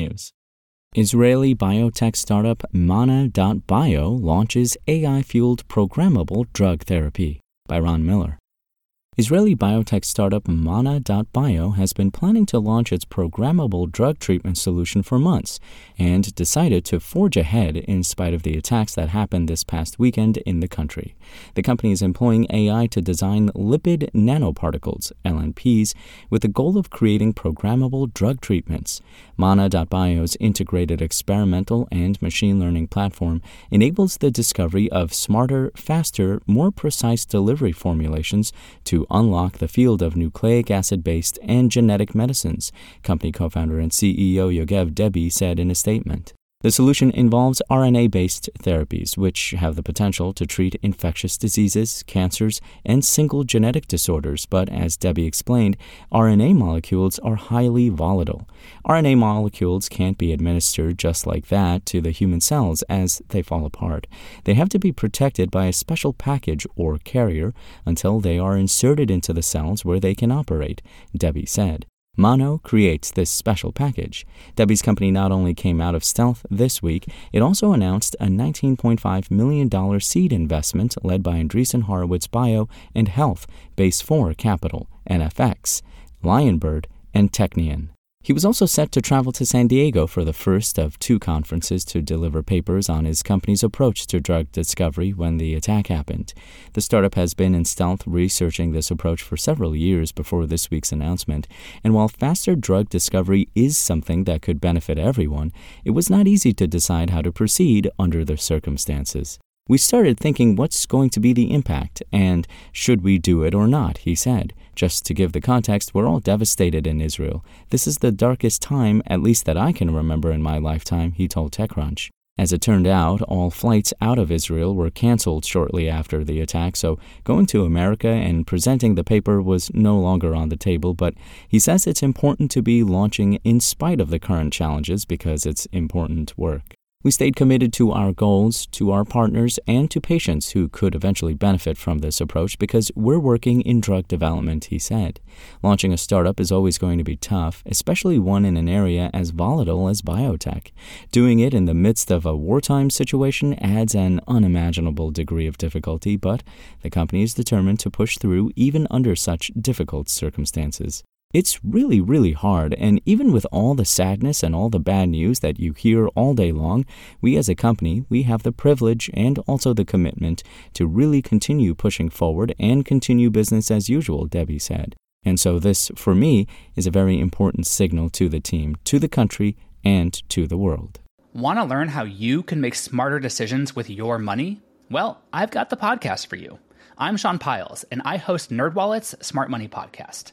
technews. Israeli biotech startup Mana.bio launches AI fueled programmable drug therapy by Ron Miller. Israeli biotech startup Mana.bio has been planning to launch its programmable drug treatment solution for months and decided to forge ahead in spite of the attacks that happened this past weekend in the country. The company is employing AI to design lipid nanoparticles, LNPs, with the goal of creating programmable drug treatments. Mana.bio's integrated experimental and machine learning platform enables the discovery of smarter, faster, more precise delivery formulations to unlock the field of nucleic acid based and genetic medicines, company co founder and CEO Yogev Debbi said in a statement. The solution involves RNA based therapies, which have the potential to treat infectious diseases, cancers, and single genetic disorders. But as Debbi explained, RNA molecules are highly volatile. RNA molecules can't be administered just like that to the human cells as they fall apart. They have to be protected by a special package or carrier until they are inserted into the cells where they can operate, Debbi said. Mana creates this special package. Debbi's company not only came out of stealth this week, it also announced a $19.5 million seed investment led by Andreessen Horowitz Bio and Health, Base 4 Capital, NFX, Lionbird, and Technion. He was also set to travel to San Diego for the first of two conferences to deliver papers on his company's approach to drug discovery when the attack happened. The startup has been in stealth researching this approach for several years before this week's announcement, and while faster drug discovery is something that could benefit everyone, it was not easy to decide how to proceed under the circumstances. We started thinking what's going to be the impact and should we do it or not, he said. Just to give the context, we're all devastated in Israel. This is the darkest time, at least that I can remember in my lifetime, he told TechCrunch. As it turned out, all flights out of Israel were canceled shortly after the attack, so going to America and presenting the paper was no longer on the table. But he says it's important to be launching in spite of the current challenges because it's important work. We stayed committed to our goals, to our partners, and to patients who could eventually benefit from this approach because we're working in drug development, he said. Launching a startup is always going to be tough, especially one in an area as volatile as biotech. Doing it in the midst of a wartime situation adds an unimaginable degree of difficulty, but the company is determined to push through even under such difficult circumstances. It's really, really hard, and even with all the sadness and all the bad news that you hear all day long, we as a company, we have the privilege and also the commitment to really continue pushing forward and continue business as usual, Debbi said. And so this, for me, is a very important signal to the team, to the country, and to the world. Want to learn how you can make smarter decisions with your money? Well, I've got the podcast for you. I'm Sean Pyles, and I host NerdWallet's Smart Money Podcast.